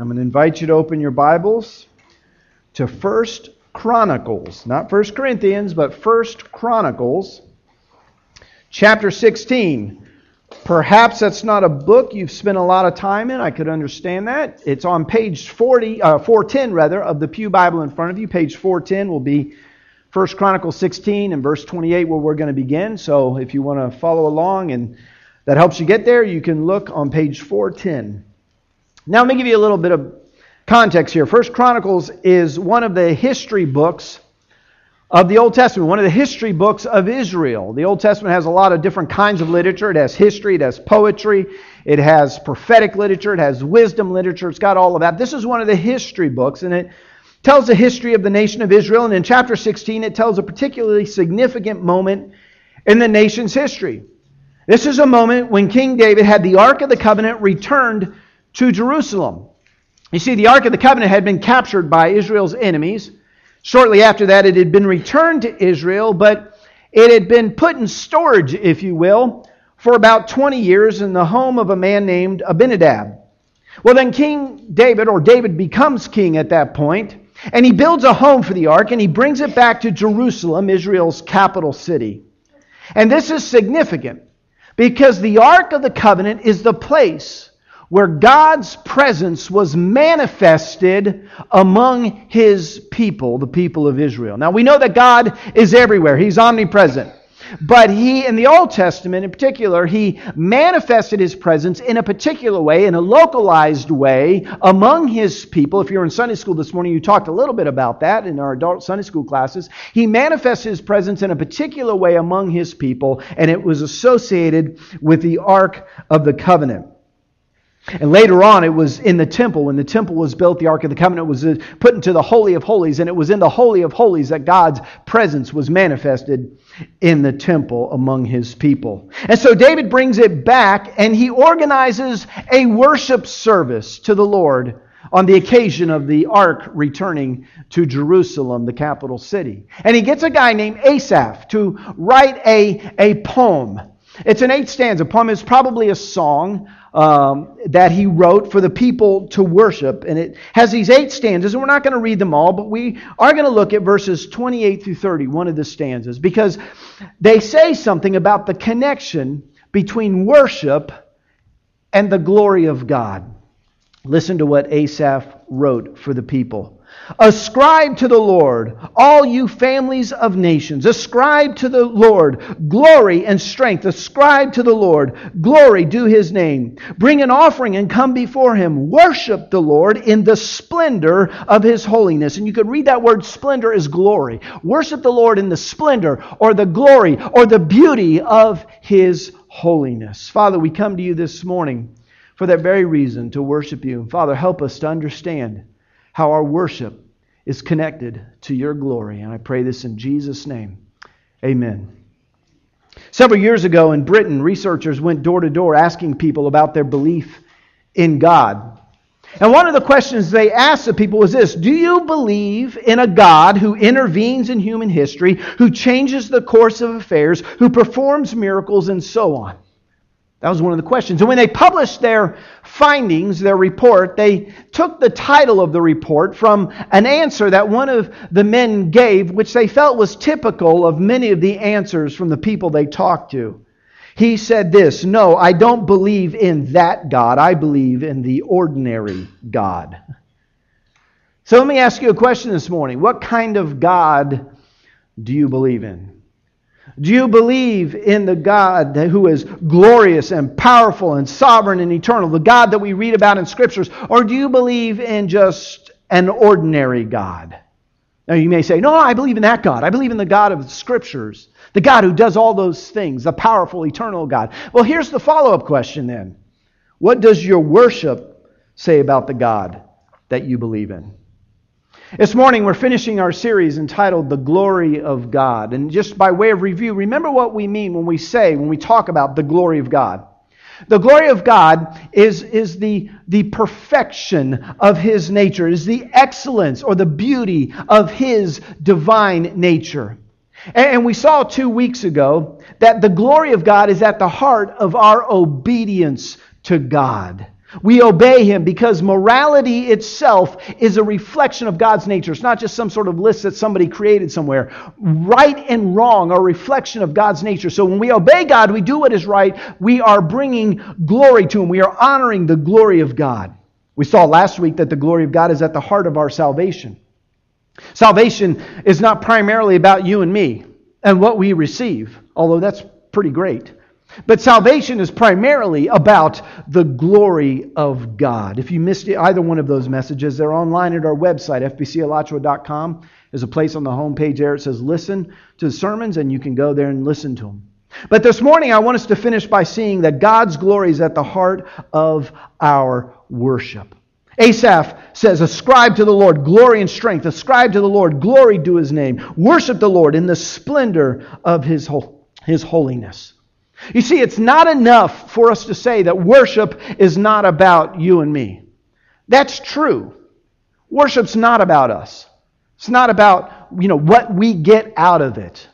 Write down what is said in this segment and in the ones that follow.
I'm going to invite you to open your Bibles to First Chronicles, not First Corinthians, but First Chronicles, chapter 16. Perhaps that's not a book you've spent a lot of time in. I could understand that. It's on page 40, uh, 410 rather, of the Pew Bible in front of you. Page 410 will be First Chronicles 16 and verse 28 where we're going to begin. So if you want to follow along and that helps you get there, you can look on page 410. Now, let me give you a little bit of context here. First Chronicles is one of the history books of the Old Testament, one of the history books of Israel. The Old Testament has a lot of different kinds of literature. It has history, it has poetry, it has prophetic literature, it has wisdom literature. It's got all of that. This is one of the history books, and it tells the history of the nation of Israel. And in chapter 16, it tells a particularly significant moment in the nation's history. This is a moment when King David had the Ark of the Covenant returned to Jerusalem. You see, the Ark of the Covenant had been captured by Israel's enemies. Shortly after that, it had been returned to Israel, but it had been put in storage, if you will, for about 20 years in the home of a man named Abinadab. Well, then King David, or David becomes king at that point, and he builds a home for the ark and he brings it back to Jerusalem, Israel's capital city. And this is significant because the ark of the covenant is the place where God's presence was manifested among his people, the people of Israel. Now we know that God is everywhere, he's omnipresent. But he, in the Old Testament in particular, he manifested his presence in a particular way, in a localized way, among his people. If you're in Sunday school this morning, you talked a little bit about that in our adult Sunday school classes. He manifested his presence in a particular way among his people, and it was associated with the Ark of the Covenant. And later on, it was in the temple. When the temple was built, the Ark of the Covenant was put into the Holy of Holies. And it was in the Holy of Holies that God's presence was manifested in the temple among his people. And so David brings it back and he organizes a worship service to the Lord on the occasion of the ark returning to Jerusalem, the capital city. And he gets a guy named Asaph to write a, a poem. It's an eight stanza poem. It's probably a song um, that he wrote for the people to worship. And it has these eight stanzas, and we're not going to read them all, but we are going to look at verses 28 through 30, one of the stanzas, because they say something about the connection between worship and the glory of God. Listen to what Asaph wrote for the people. Ascribe to the Lord, all you families of nations. Ascribe to the Lord glory and strength. Ascribe to the Lord glory, due his name. Bring an offering and come before him. Worship the Lord in the splendor of his holiness. And you could read that word splendor as glory. Worship the Lord in the splendor or the glory or the beauty of his holiness. Father, we come to you this morning for that very reason to worship you. Father, help us to understand how our worship is connected to your glory. And I pray this in Jesus' name. Amen. Several years ago in Britain, researchers went door to door asking people about their belief in God. And one of the questions they asked the people was this Do you believe in a God who intervenes in human history, who changes the course of affairs, who performs miracles, and so on? That was one of the questions. And when they published their findings, their report, they took the title of the report from an answer that one of the men gave, which they felt was typical of many of the answers from the people they talked to. He said this No, I don't believe in that God. I believe in the ordinary God. So let me ask you a question this morning. What kind of God do you believe in? Do you believe in the God who is glorious and powerful and sovereign and eternal, the God that we read about in scriptures? Or do you believe in just an ordinary God? Now you may say, No, I believe in that God. I believe in the God of the scriptures, the God who does all those things, the powerful, eternal God. Well, here's the follow up question then What does your worship say about the God that you believe in? This morning, we're finishing our series entitled The Glory of God. And just by way of review, remember what we mean when we say, when we talk about the glory of God. The glory of God is, is the, the perfection of His nature, is the excellence or the beauty of His divine nature. And we saw two weeks ago that the glory of God is at the heart of our obedience to God. We obey him because morality itself is a reflection of God's nature. It's not just some sort of list that somebody created somewhere. Right and wrong are a reflection of God's nature. So when we obey God, we do what is right. We are bringing glory to him. We are honoring the glory of God. We saw last week that the glory of God is at the heart of our salvation. Salvation is not primarily about you and me and what we receive, although that's pretty great. But salvation is primarily about the glory of God. If you missed either one of those messages, they're online at our website, fbcalachua.com. There's a place on the homepage there. It says listen to the sermons, and you can go there and listen to them. But this morning, I want us to finish by seeing that God's glory is at the heart of our worship. Asaph says, Ascribe to the Lord glory and strength. Ascribe to the Lord glory to his name. Worship the Lord in the splendor of his, his holiness. You see, it's not enough for us to say that worship is not about you and me. That's true. Worship's not about us. It's not about, you know, what we get out of it.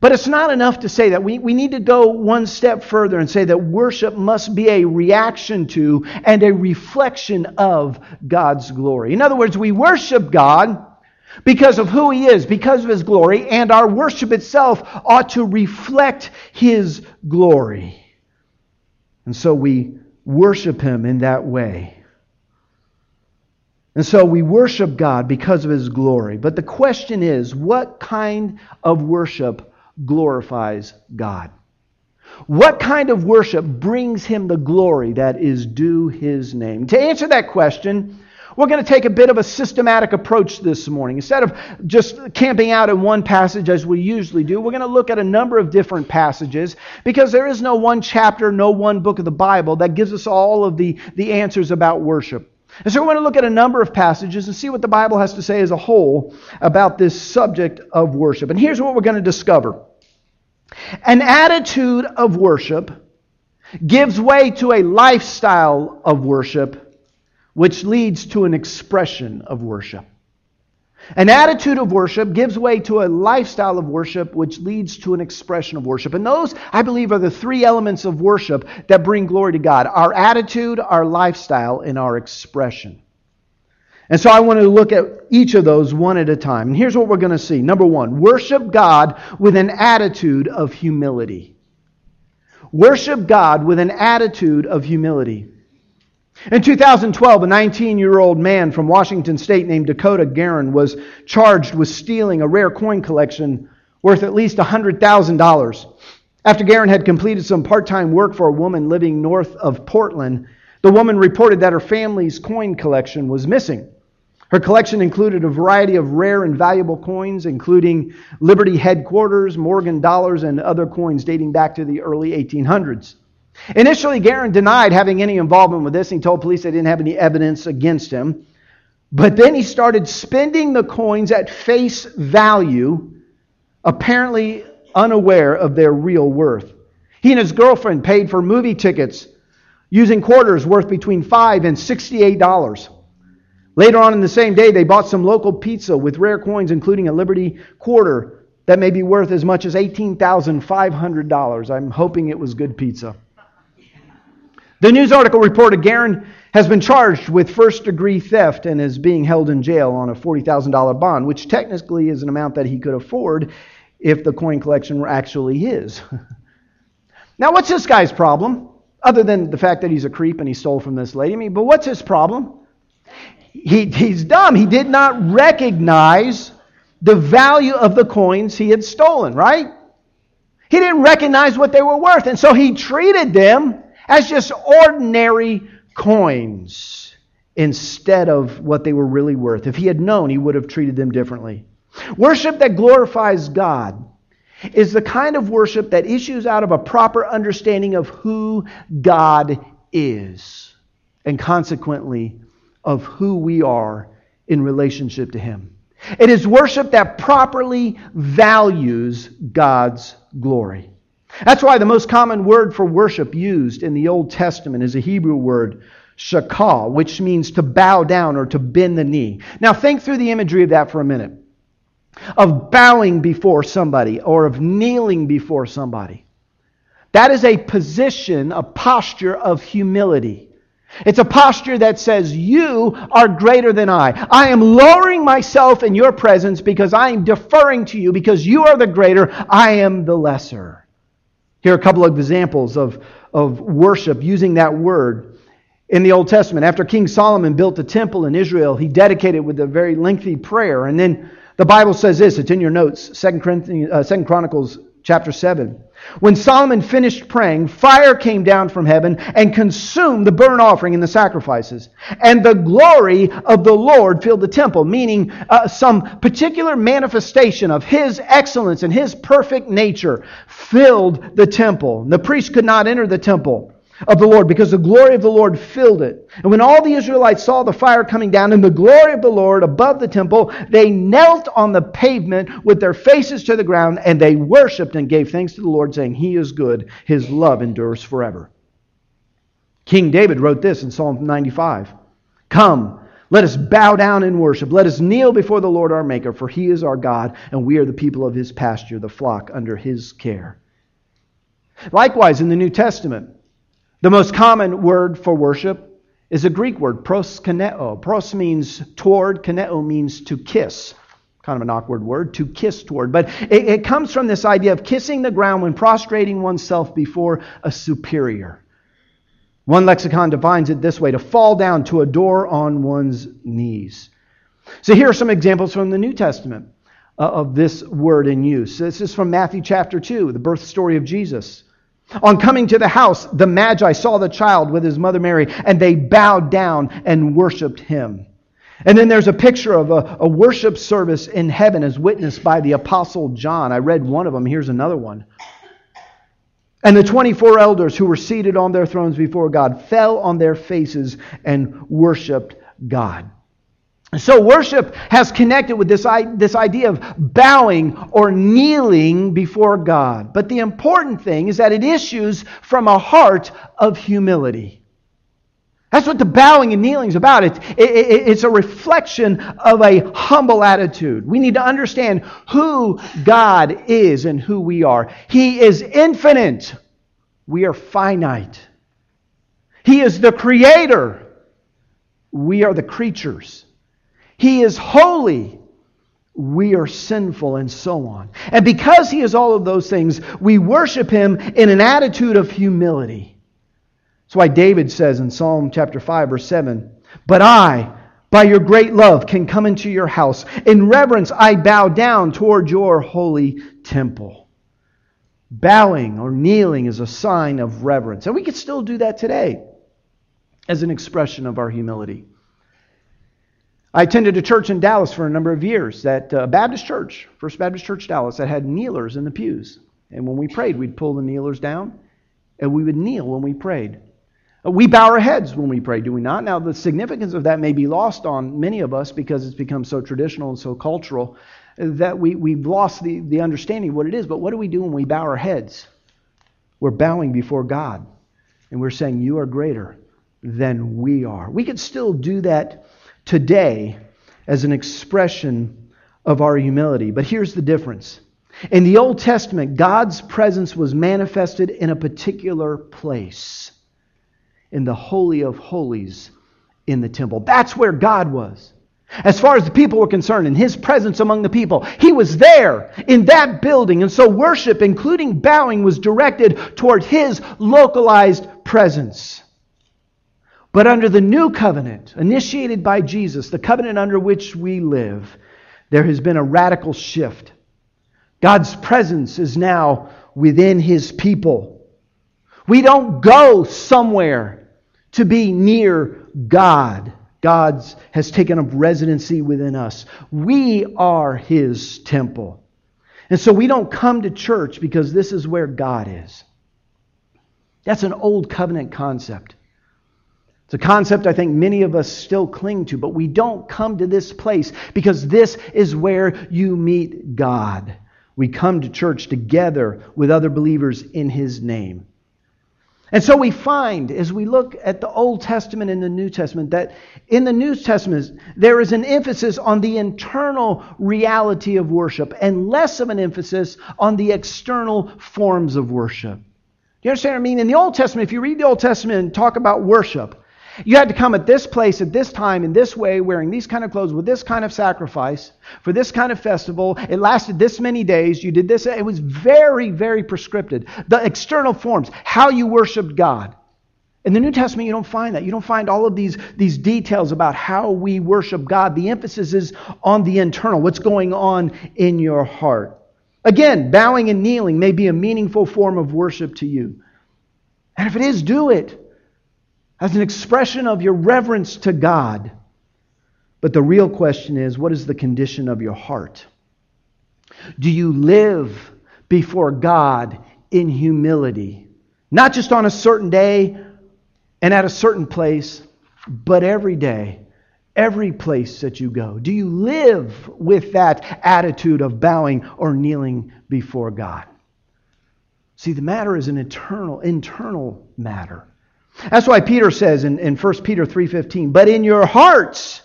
But it's not enough to say that. We, we need to go one step further and say that worship must be a reaction to and a reflection of God's glory. In other words, we worship God because of who He is, because of His glory, and our worship itself ought to reflect His glory. And so we worship Him in that way. And so we worship God because of His glory. But the question is what kind of worship glorifies God? What kind of worship brings Him the glory that is due His name? To answer that question, we're going to take a bit of a systematic approach this morning. Instead of just camping out in one passage as we usually do, we're going to look at a number of different passages because there is no one chapter, no one book of the Bible that gives us all of the, the answers about worship. And so we're going to look at a number of passages and see what the Bible has to say as a whole about this subject of worship. And here's what we're going to discover an attitude of worship gives way to a lifestyle of worship which leads to an expression of worship. An attitude of worship gives way to a lifestyle of worship, which leads to an expression of worship. And those, I believe, are the three elements of worship that bring glory to God our attitude, our lifestyle, and our expression. And so I want to look at each of those one at a time. And here's what we're going to see. Number one, worship God with an attitude of humility. Worship God with an attitude of humility. In 2012, a 19 year old man from Washington State named Dakota Guerin was charged with stealing a rare coin collection worth at least $100,000. After Guerin had completed some part time work for a woman living north of Portland, the woman reported that her family's coin collection was missing. Her collection included a variety of rare and valuable coins, including Liberty head quarters, Morgan dollars, and other coins dating back to the early 1800s. Initially, Guerin denied having any involvement with this. He told police they didn't have any evidence against him. But then he started spending the coins at face value, apparently unaware of their real worth. He and his girlfriend paid for movie tickets using quarters worth between 5 and $68. Later on in the same day, they bought some local pizza with rare coins, including a Liberty quarter that may be worth as much as $18,500. I'm hoping it was good pizza. The news article reported Guerin has been charged with first degree theft and is being held in jail on a $40,000 bond, which technically is an amount that he could afford if the coin collection were actually his. now, what's this guy's problem? Other than the fact that he's a creep and he stole from this lady. I mean, but what's his problem? He, he's dumb. He did not recognize the value of the coins he had stolen, right? He didn't recognize what they were worth. And so he treated them as just ordinary coins instead of what they were really worth. If he had known, he would have treated them differently. Worship that glorifies God is the kind of worship that issues out of a proper understanding of who God is and consequently of who we are in relationship to Him. It is worship that properly values God's glory. That's why the most common word for worship used in the Old Testament is a Hebrew word, shakal, which means to bow down or to bend the knee. Now, think through the imagery of that for a minute of bowing before somebody or of kneeling before somebody. That is a position, a posture of humility. It's a posture that says, You are greater than I. I am lowering myself in your presence because I am deferring to you because you are the greater, I am the lesser. Here are a couple of examples of, of worship using that word in the Old Testament. After King Solomon built the temple in Israel, he dedicated it with a very lengthy prayer. And then the Bible says this, it's in your notes, 2 Corinthians, uh, 2 Chronicles chapter 7. When Solomon finished praying, fire came down from heaven and consumed the burnt offering and the sacrifices. And the glory of the Lord filled the temple, meaning uh, some particular manifestation of His excellence and His perfect nature filled the temple. The priest could not enter the temple of the Lord because the glory of the Lord filled it. And when all the Israelites saw the fire coming down and the glory of the Lord above the temple, they knelt on the pavement with their faces to the ground and they worshiped and gave thanks to the Lord, saying, He is good, His love endures forever. King David wrote this in Psalm 95 Come, let us bow down and worship. Let us kneel before the Lord our Maker, for He is our God, and we are the people of His pasture, the flock under His care. Likewise, in the New Testament, the most common word for worship is a Greek word, proskuneo. Pros means toward, kuneo means to kiss. Kind of an awkward word, to kiss toward. But it, it comes from this idea of kissing the ground when prostrating oneself before a superior. One lexicon defines it this way to fall down to adore on one's knees. So here are some examples from the New Testament uh, of this word in use. This is from Matthew chapter 2, the birth story of Jesus. On coming to the house, the Magi saw the child with his mother Mary, and they bowed down and worshiped him. And then there's a picture of a, a, worship service in heaven as witnessed by the Apostle John. I read one of them. Here's another one. And the 24 elders who were seated on their thrones before God fell on their faces and worshiped God. So, worship has connected with this, this idea of bowing or kneeling before God. But the important thing is that it issues from a heart of humility. That's what the bowing and kneeling is about. It, it, it's a reflection of a humble attitude. We need to understand who God is and who we are. He is infinite, we are finite. He is the creator, we are the creatures. He is holy. We are sinful, and so on. And because He is all of those things, we worship Him in an attitude of humility. That's why David says in Psalm chapter 5, verse 7 But I, by your great love, can come into your house. In reverence, I bow down toward your holy temple. Bowing or kneeling is a sign of reverence. And we can still do that today as an expression of our humility. I attended a church in Dallas for a number of years, that uh, Baptist church, First Baptist Church Dallas, that had kneelers in the pews. And when we prayed, we'd pull the kneelers down and we would kneel when we prayed. Uh, we bow our heads when we pray, do we not? Now, the significance of that may be lost on many of us because it's become so traditional and so cultural that we, we've lost the, the understanding of what it is. But what do we do when we bow our heads? We're bowing before God and we're saying, You are greater than we are. We could still do that today as an expression of our humility. But here's the difference. In the Old Testament, God's presence was manifested in a particular place, in the Holy of Holies in the temple. That's where God was. As far as the people were concerned, in his presence among the people, he was there in that building. And so worship, including bowing, was directed toward his localized presence. But under the new covenant, initiated by Jesus, the covenant under which we live, there has been a radical shift. God's presence is now within his people. We don't go somewhere to be near God. God has taken up residency within us. We are his temple. And so we don't come to church because this is where God is. That's an old covenant concept. It's a concept I think many of us still cling to, but we don't come to this place because this is where you meet God. We come to church together with other believers in His name. And so we find, as we look at the Old Testament and the New Testament, that in the New Testament, there is an emphasis on the internal reality of worship and less of an emphasis on the external forms of worship. Do you understand what I mean? In the Old Testament, if you read the Old Testament and talk about worship, You had to come at this place at this time in this way, wearing these kind of clothes with this kind of sacrifice for this kind of festival. It lasted this many days. You did this. It was very, very prescriptive. The external forms, how you worshiped God. In the New Testament, you don't find that. You don't find all of these, these details about how we worship God. The emphasis is on the internal, what's going on in your heart. Again, bowing and kneeling may be a meaningful form of worship to you. And if it is, do it as an expression of your reverence to God. But the real question is what is the condition of your heart? Do you live before God in humility? Not just on a certain day and at a certain place, but every day, every place that you go. Do you live with that attitude of bowing or kneeling before God? See, the matter is an eternal, internal matter. That's why Peter says in, in 1 Peter 3.15, But in your hearts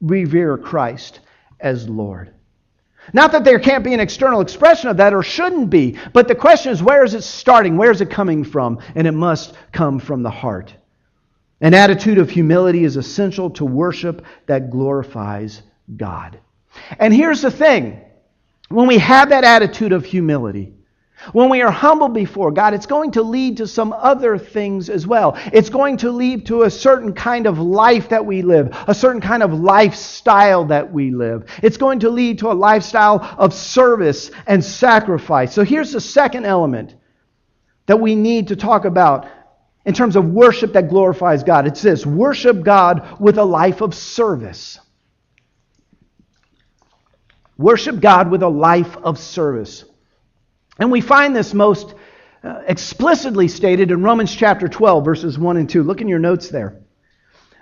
revere Christ as Lord. Not that there can't be an external expression of that or shouldn't be, but the question is where is it starting? Where is it coming from? And it must come from the heart. An attitude of humility is essential to worship that glorifies God. And here's the thing when we have that attitude of humility, when we are humble before God, it's going to lead to some other things as well. It's going to lead to a certain kind of life that we live, a certain kind of lifestyle that we live. It's going to lead to a lifestyle of service and sacrifice. So here's the second element that we need to talk about in terms of worship that glorifies God. It's this worship God with a life of service. Worship God with a life of service. And we find this most uh, explicitly stated in Romans chapter 12, verses 1 and 2. Look in your notes there.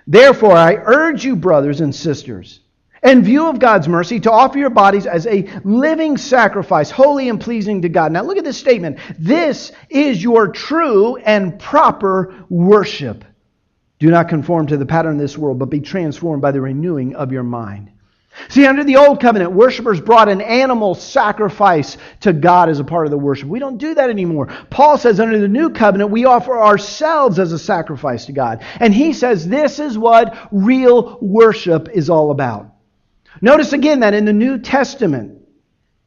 Therefore, I urge you, brothers and sisters, in view of God's mercy, to offer your bodies as a living sacrifice, holy and pleasing to God. Now, look at this statement. This is your true and proper worship. Do not conform to the pattern of this world, but be transformed by the renewing of your mind. See, under the old covenant, worshipers brought an animal sacrifice to God as a part of the worship. We don't do that anymore. Paul says under the new covenant, we offer ourselves as a sacrifice to God. And he says this is what real worship is all about. Notice again that in the New Testament,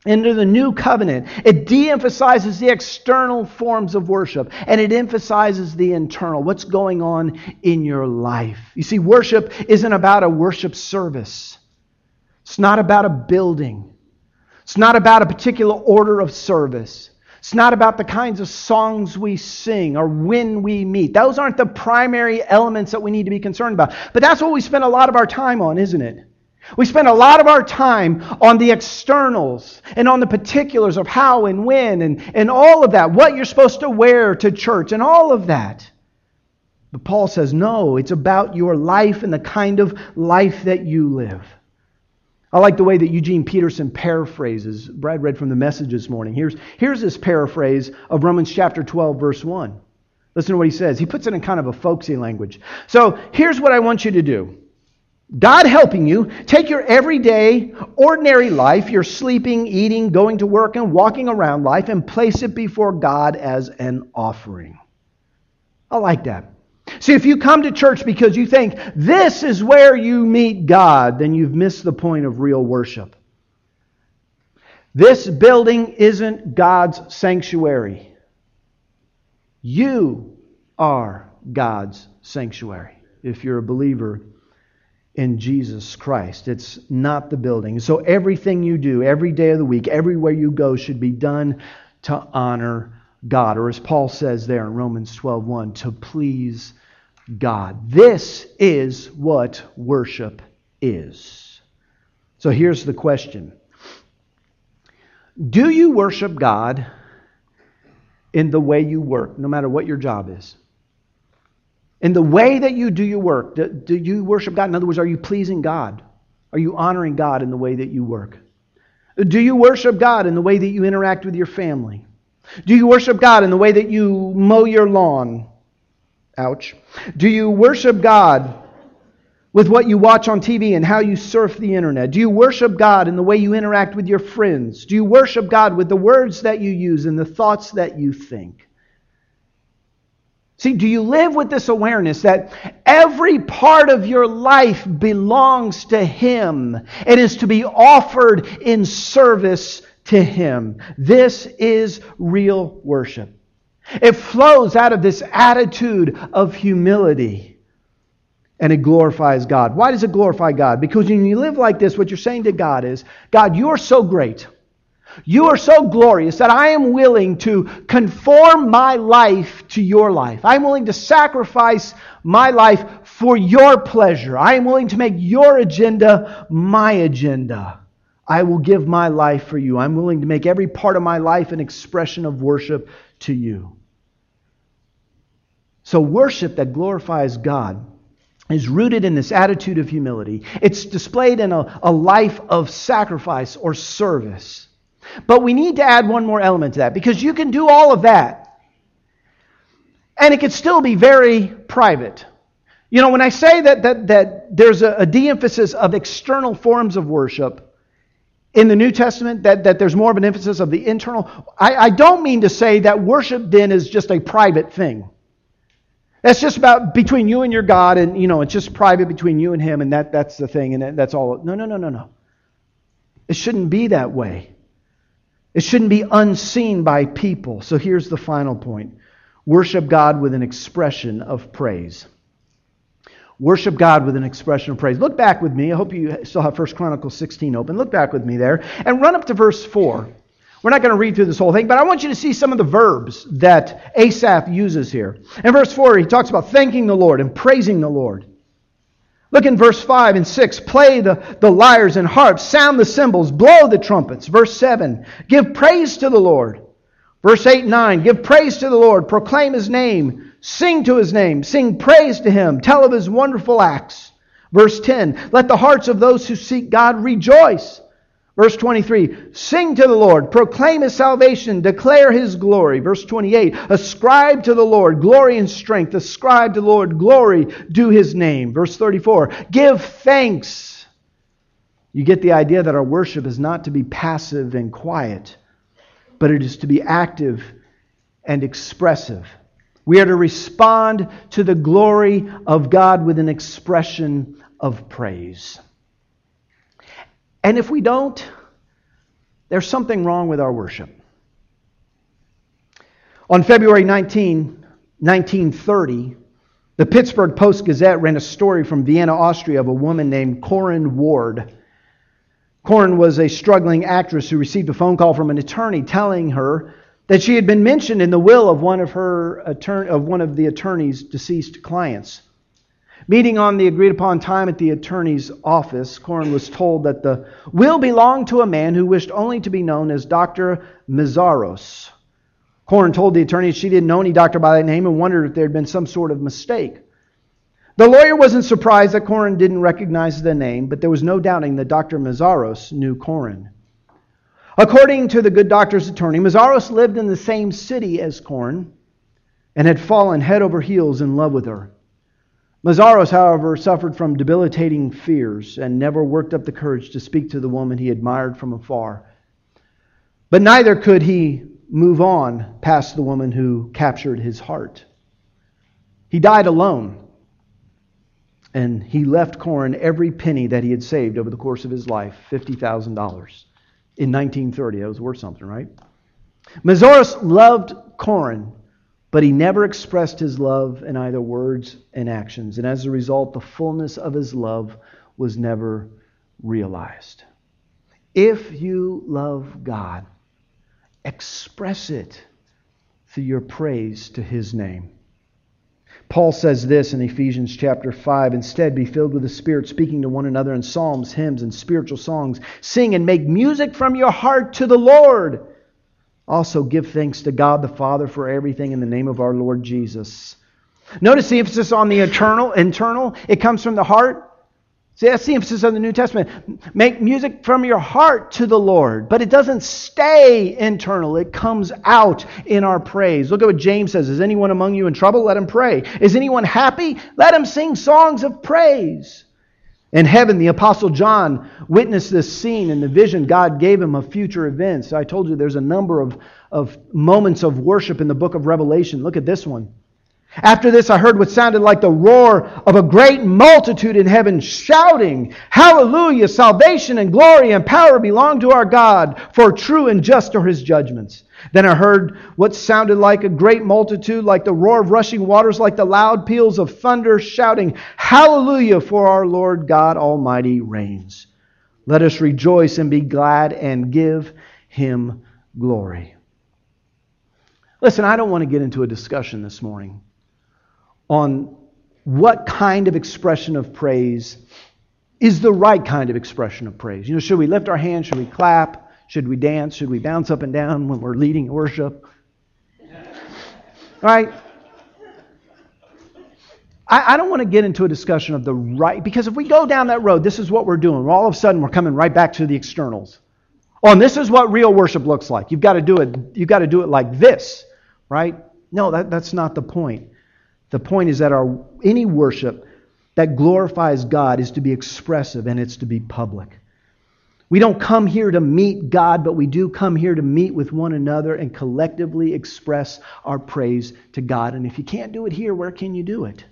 under the new covenant, it de emphasizes the external forms of worship and it emphasizes the internal, what's going on in your life. You see, worship isn't about a worship service. It's not about a building. It's not about a particular order of service. It's not about the kinds of songs we sing or when we meet. Those aren't the primary elements that we need to be concerned about. But that's what we spend a lot of our time on, isn't it? We spend a lot of our time on the externals and on the particulars of how and when and, and all of that, what you're supposed to wear to church and all of that. But Paul says, no, it's about your life and the kind of life that you live. I like the way that Eugene Peterson paraphrases. Brad read from the message this morning. Here's, here's this paraphrase of Romans chapter 12, verse 1. Listen to what he says. He puts it in kind of a folksy language. So here's what I want you to do God helping you, take your everyday, ordinary life, your sleeping, eating, going to work, and walking around life, and place it before God as an offering. I like that. See, if you come to church because you think this is where you meet God, then you've missed the point of real worship. This building isn't God's sanctuary. You are God's sanctuary if you're a believer in Jesus Christ. It's not the building. So everything you do, every day of the week, everywhere you go, should be done to honor God. Or as Paul says there in Romans 12:1, to please God. This is what worship is. So here's the question Do you worship God in the way you work, no matter what your job is? In the way that you do your work, do, do you worship God? In other words, are you pleasing God? Are you honoring God in the way that you work? Do you worship God in the way that you interact with your family? Do you worship God in the way that you mow your lawn? Ouch. Do you worship God with what you watch on TV and how you surf the internet? Do you worship God in the way you interact with your friends? Do you worship God with the words that you use and the thoughts that you think? See, do you live with this awareness that every part of your life belongs to Him and is to be offered in service to Him? This is real worship. It flows out of this attitude of humility and it glorifies God. Why does it glorify God? Because when you live like this, what you're saying to God is God, you are so great. You are so glorious that I am willing to conform my life to your life. I'm willing to sacrifice my life for your pleasure. I am willing to make your agenda my agenda. I will give my life for you. I'm willing to make every part of my life an expression of worship to you. So, worship that glorifies God is rooted in this attitude of humility. It's displayed in a, a life of sacrifice or service. But we need to add one more element to that because you can do all of that. And it could still be very private. You know, when I say that, that, that there's a, a de emphasis of external forms of worship in the New Testament, that, that there's more of an emphasis of the internal, I, I don't mean to say that worship then is just a private thing. That's just about between you and your God, and you know, it's just private between you and Him, and that, that's the thing, and that's all. No, no, no, no, no. It shouldn't be that way. It shouldn't be unseen by people. So here's the final point worship God with an expression of praise. Worship God with an expression of praise. Look back with me. I hope you still have 1 Chronicles 16 open. Look back with me there and run up to verse 4. We're not going to read through this whole thing, but I want you to see some of the verbs that Asaph uses here. In verse 4, he talks about thanking the Lord and praising the Lord. Look in verse 5 and 6. Play the, the lyres and harps, sound the cymbals, blow the trumpets. Verse 7. Give praise to the Lord. Verse 8 and 9. Give praise to the Lord. Proclaim his name. Sing to his name. Sing praise to him. Tell of his wonderful acts. Verse 10. Let the hearts of those who seek God rejoice. Verse 23, sing to the Lord, proclaim his salvation, declare his glory. Verse 28, ascribe to the Lord glory and strength, ascribe to the Lord glory, due his name. Verse 34, give thanks. You get the idea that our worship is not to be passive and quiet, but it is to be active and expressive. We are to respond to the glory of God with an expression of praise. And if we don't, there's something wrong with our worship. On February 19, 1930, the Pittsburgh Post Gazette ran a story from Vienna, Austria, of a woman named Corinne Ward. Corinne was a struggling actress who received a phone call from an attorney telling her that she had been mentioned in the will of one of her of one of the attorney's deceased clients. Meeting on the agreed upon time at the attorney's office, Corinne was told that the will belonged to a man who wished only to be known as Dr. Meszaros. Corinne told the attorney she didn't know any doctor by that name and wondered if there had been some sort of mistake. The lawyer wasn't surprised that Corinne didn't recognize the name, but there was no doubting that Dr. Meszaros knew Corinne. According to the good doctor's attorney, Meszaros lived in the same city as Corinne and had fallen head over heels in love with her. Meszaros, however, suffered from debilitating fears and never worked up the courage to speak to the woman he admired from afar. But neither could he move on past the woman who captured his heart. He died alone, and he left Corinne every penny that he had saved over the course of his life $50,000. In 1930, that was worth something, right? Meszaros loved Corinne but he never expressed his love in either words and actions. And as a result, the fullness of his love was never realized. If you love God, express it through your praise to his name. Paul says this in Ephesians chapter 5 Instead, be filled with the Spirit, speaking to one another in psalms, hymns, and spiritual songs. Sing and make music from your heart to the Lord also, give thanks to God the Father for everything in the name of our Lord Jesus. Notice the emphasis on the eternal, internal. It comes from the heart. See, that's the emphasis of the New Testament. Make music from your heart to the Lord. But it doesn't stay internal, it comes out in our praise. Look at what James says Is anyone among you in trouble? Let him pray. Is anyone happy? Let him sing songs of praise. In heaven, the Apostle John witnessed this scene in the vision God gave him of future events. I told you there's a number of, of moments of worship in the book of Revelation. Look at this one. After this, I heard what sounded like the roar of a great multitude in heaven shouting, Hallelujah! Salvation and glory and power belong to our God, for true and just are his judgments. Then I heard what sounded like a great multitude, like the roar of rushing waters, like the loud peals of thunder, shouting, Hallelujah! For our Lord God Almighty reigns. Let us rejoice and be glad and give him glory. Listen, I don't want to get into a discussion this morning on what kind of expression of praise is the right kind of expression of praise. You know, should we lift our hands? Should we clap? Should we dance? Should we bounce up and down when we're leading worship? Right? I, I don't want to get into a discussion of the right, because if we go down that road, this is what we're doing. All of a sudden, we're coming right back to the externals. Oh, and this is what real worship looks like. You've got to do it, you've got to do it like this, right? No, that, that's not the point. The point is that our, any worship that glorifies God is to be expressive and it's to be public. We don't come here to meet God, but we do come here to meet with one another and collectively express our praise to God. And if you can't do it here, where can you do it?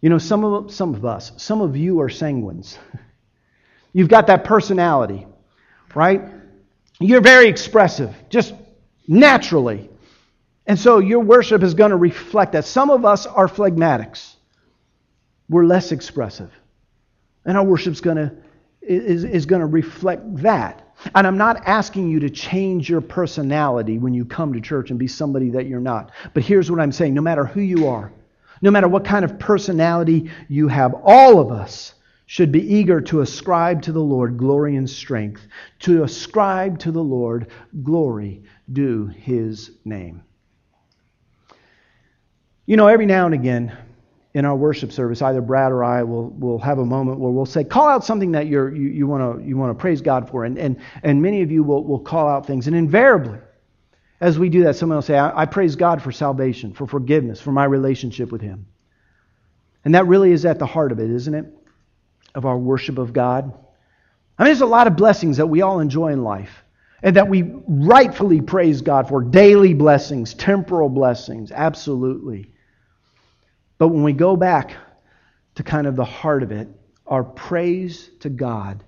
You know, some of, some of us, some of you are sanguines. You've got that personality, right? You're very expressive, just naturally. And so your worship is going to reflect that. Some of us are phlegmatics. We're less expressive. And our worship's going to is, is going to reflect that. And I'm not asking you to change your personality when you come to church and be somebody that you're not. But here's what I'm saying no matter who you are, no matter what kind of personality you have, all of us should be eager to ascribe to the Lord glory and strength, to ascribe to the Lord glory due his name. You know, every now and again in our worship service, either Brad or I will, will have a moment where we'll say, call out something that you're, you, you want to you wanna praise God for. And, and, and many of you will, will call out things. And invariably, as we do that, someone will say, I, I praise God for salvation, for forgiveness, for my relationship with Him. And that really is at the heart of it, isn't it? Of our worship of God. I mean, there's a lot of blessings that we all enjoy in life and that we rightfully praise God for daily blessings, temporal blessings, absolutely. But when we go back to kind of the heart of it, our praise to God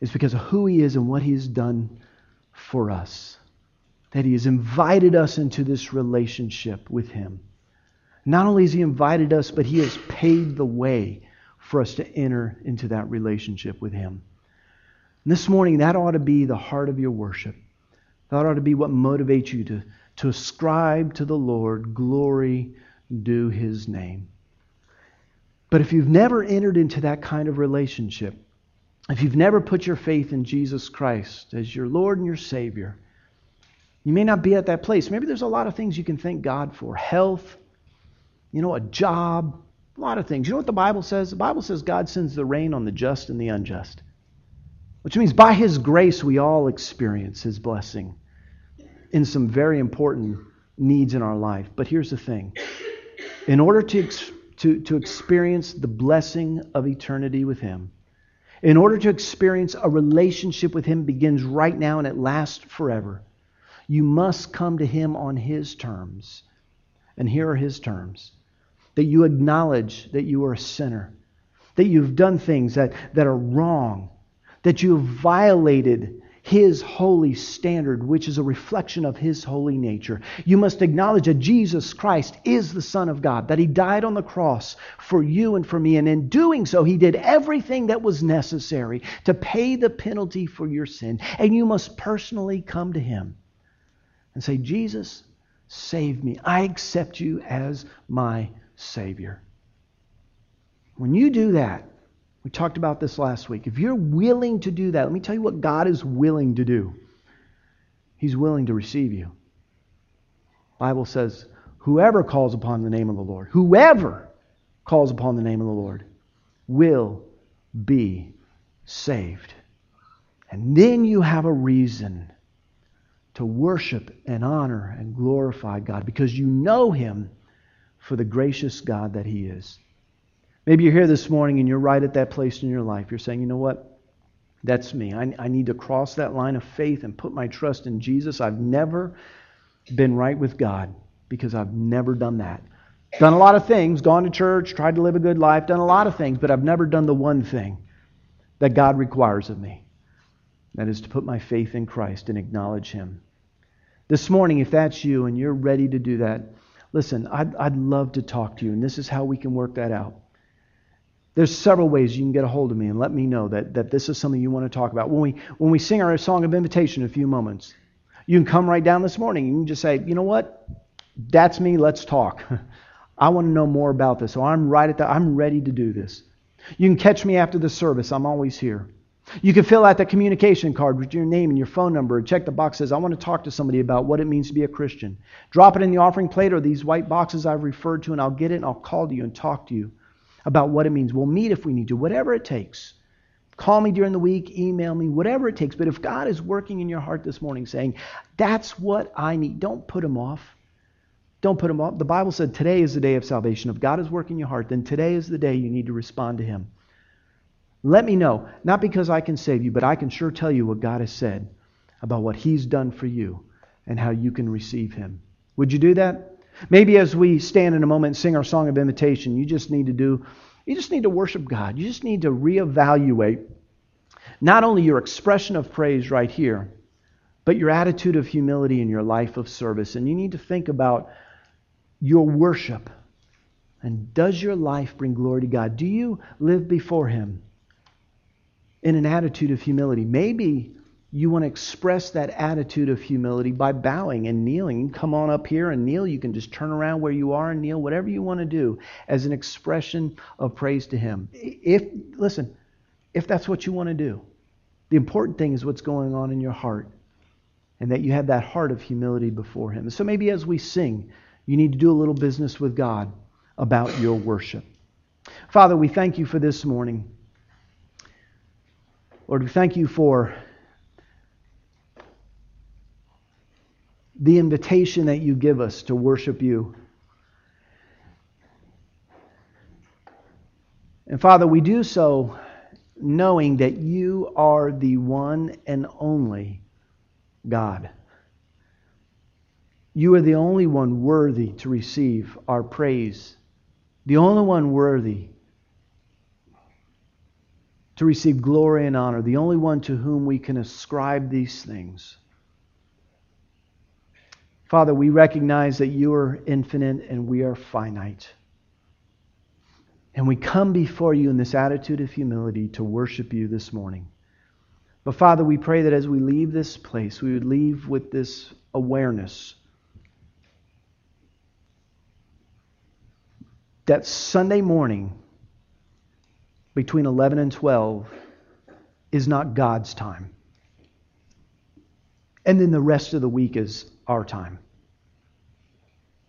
is because of who He is and what He has done for us. That He has invited us into this relationship with Him. Not only has He invited us, but He has paved the way for us to enter into that relationship with Him. And this morning, that ought to be the heart of your worship. That ought to be what motivates you to, to ascribe to the Lord glory due his name. But if you've never entered into that kind of relationship, if you've never put your faith in Jesus Christ as your Lord and your Savior, you may not be at that place. Maybe there's a lot of things you can thank God for health, you know, a job, a lot of things. You know what the Bible says? The Bible says God sends the rain on the just and the unjust, which means by His grace we all experience His blessing in some very important needs in our life. But here's the thing in order to, to, to experience the blessing of eternity with Him, in order to experience a relationship with Him begins right now and it lasts forever, you must come to Him on His terms. And here are His terms. That you acknowledge that you are a sinner, that you've done things that, that are wrong, that you have violated his holy standard, which is a reflection of His holy nature. You must acknowledge that Jesus Christ is the Son of God, that He died on the cross for you and for me, and in doing so, He did everything that was necessary to pay the penalty for your sin. And you must personally come to Him and say, Jesus, save me. I accept you as my Savior. When you do that, we talked about this last week. If you're willing to do that, let me tell you what God is willing to do. He's willing to receive you. Bible says, whoever calls upon the name of the Lord, whoever calls upon the name of the Lord will be saved. And then you have a reason to worship and honor and glorify God because you know Him for the gracious God that He is. Maybe you're here this morning and you're right at that place in your life. You're saying, you know what? That's me. I, I need to cross that line of faith and put my trust in Jesus. I've never been right with God because I've never done that. Done a lot of things, gone to church, tried to live a good life, done a lot of things, but I've never done the one thing that God requires of me. That is to put my faith in Christ and acknowledge Him. This morning, if that's you and you're ready to do that, listen, I'd, I'd love to talk to you, and this is how we can work that out. There's several ways you can get a hold of me and let me know that, that this is something you want to talk about. When we, when we sing our song of invitation in a few moments, you can come right down this morning. You can just say, you know what? That's me. Let's talk. I want to know more about this. So I'm right at the, I'm ready to do this. You can catch me after the service. I'm always here. You can fill out that communication card with your name and your phone number check the box says, I want to talk to somebody about what it means to be a Christian. Drop it in the offering plate or these white boxes I've referred to, and I'll get it and I'll call to you and talk to you about what it means. We'll meet if we need to, whatever it takes. Call me during the week, email me, whatever it takes. But if God is working in your heart this morning saying, that's what I need, don't put him off. Don't put him off. The Bible said today is the day of salvation. If God is working in your heart, then today is the day you need to respond to him. Let me know, not because I can save you, but I can sure tell you what God has said about what he's done for you and how you can receive him. Would you do that? Maybe as we stand in a moment and sing our song of invitation, you just need to do, you just need to worship God. You just need to reevaluate not only your expression of praise right here, but your attitude of humility in your life of service. And you need to think about your worship. And does your life bring glory to God? Do you live before Him in an attitude of humility? Maybe you want to express that attitude of humility by bowing and kneeling. Come on up here and kneel. You can just turn around where you are and kneel, whatever you want to do as an expression of praise to Him. If, listen, if that's what you want to do, the important thing is what's going on in your heart and that you have that heart of humility before Him. So maybe as we sing, you need to do a little business with God about your worship. Father, we thank you for this morning. Lord, we thank you for the invitation that you give us to worship you. And Father, we do so knowing that you are the one and only God. You are the only one worthy to receive our praise, the only one worthy to receive glory and honor, the only one to whom we can ascribe these things. Father, we recognize that you are infinite and we are finite. And we come before you in this attitude of humility to worship you this morning. But Father, we pray that as we leave this place, we would leave with this awareness that Sunday morning between 11 and 12 is not God's time. And then the rest of the week is our time.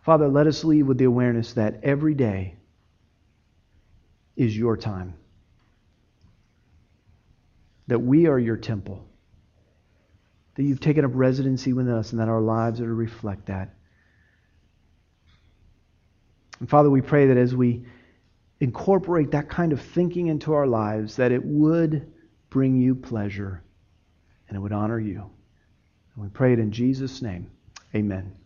Father, let us leave with the awareness that every day is your time. That we are your temple. That you've taken up residency with us and that our lives are to reflect that. And Father, we pray that as we incorporate that kind of thinking into our lives, that it would bring you pleasure and it would honor you. And we pray it in Jesus' name. Amen.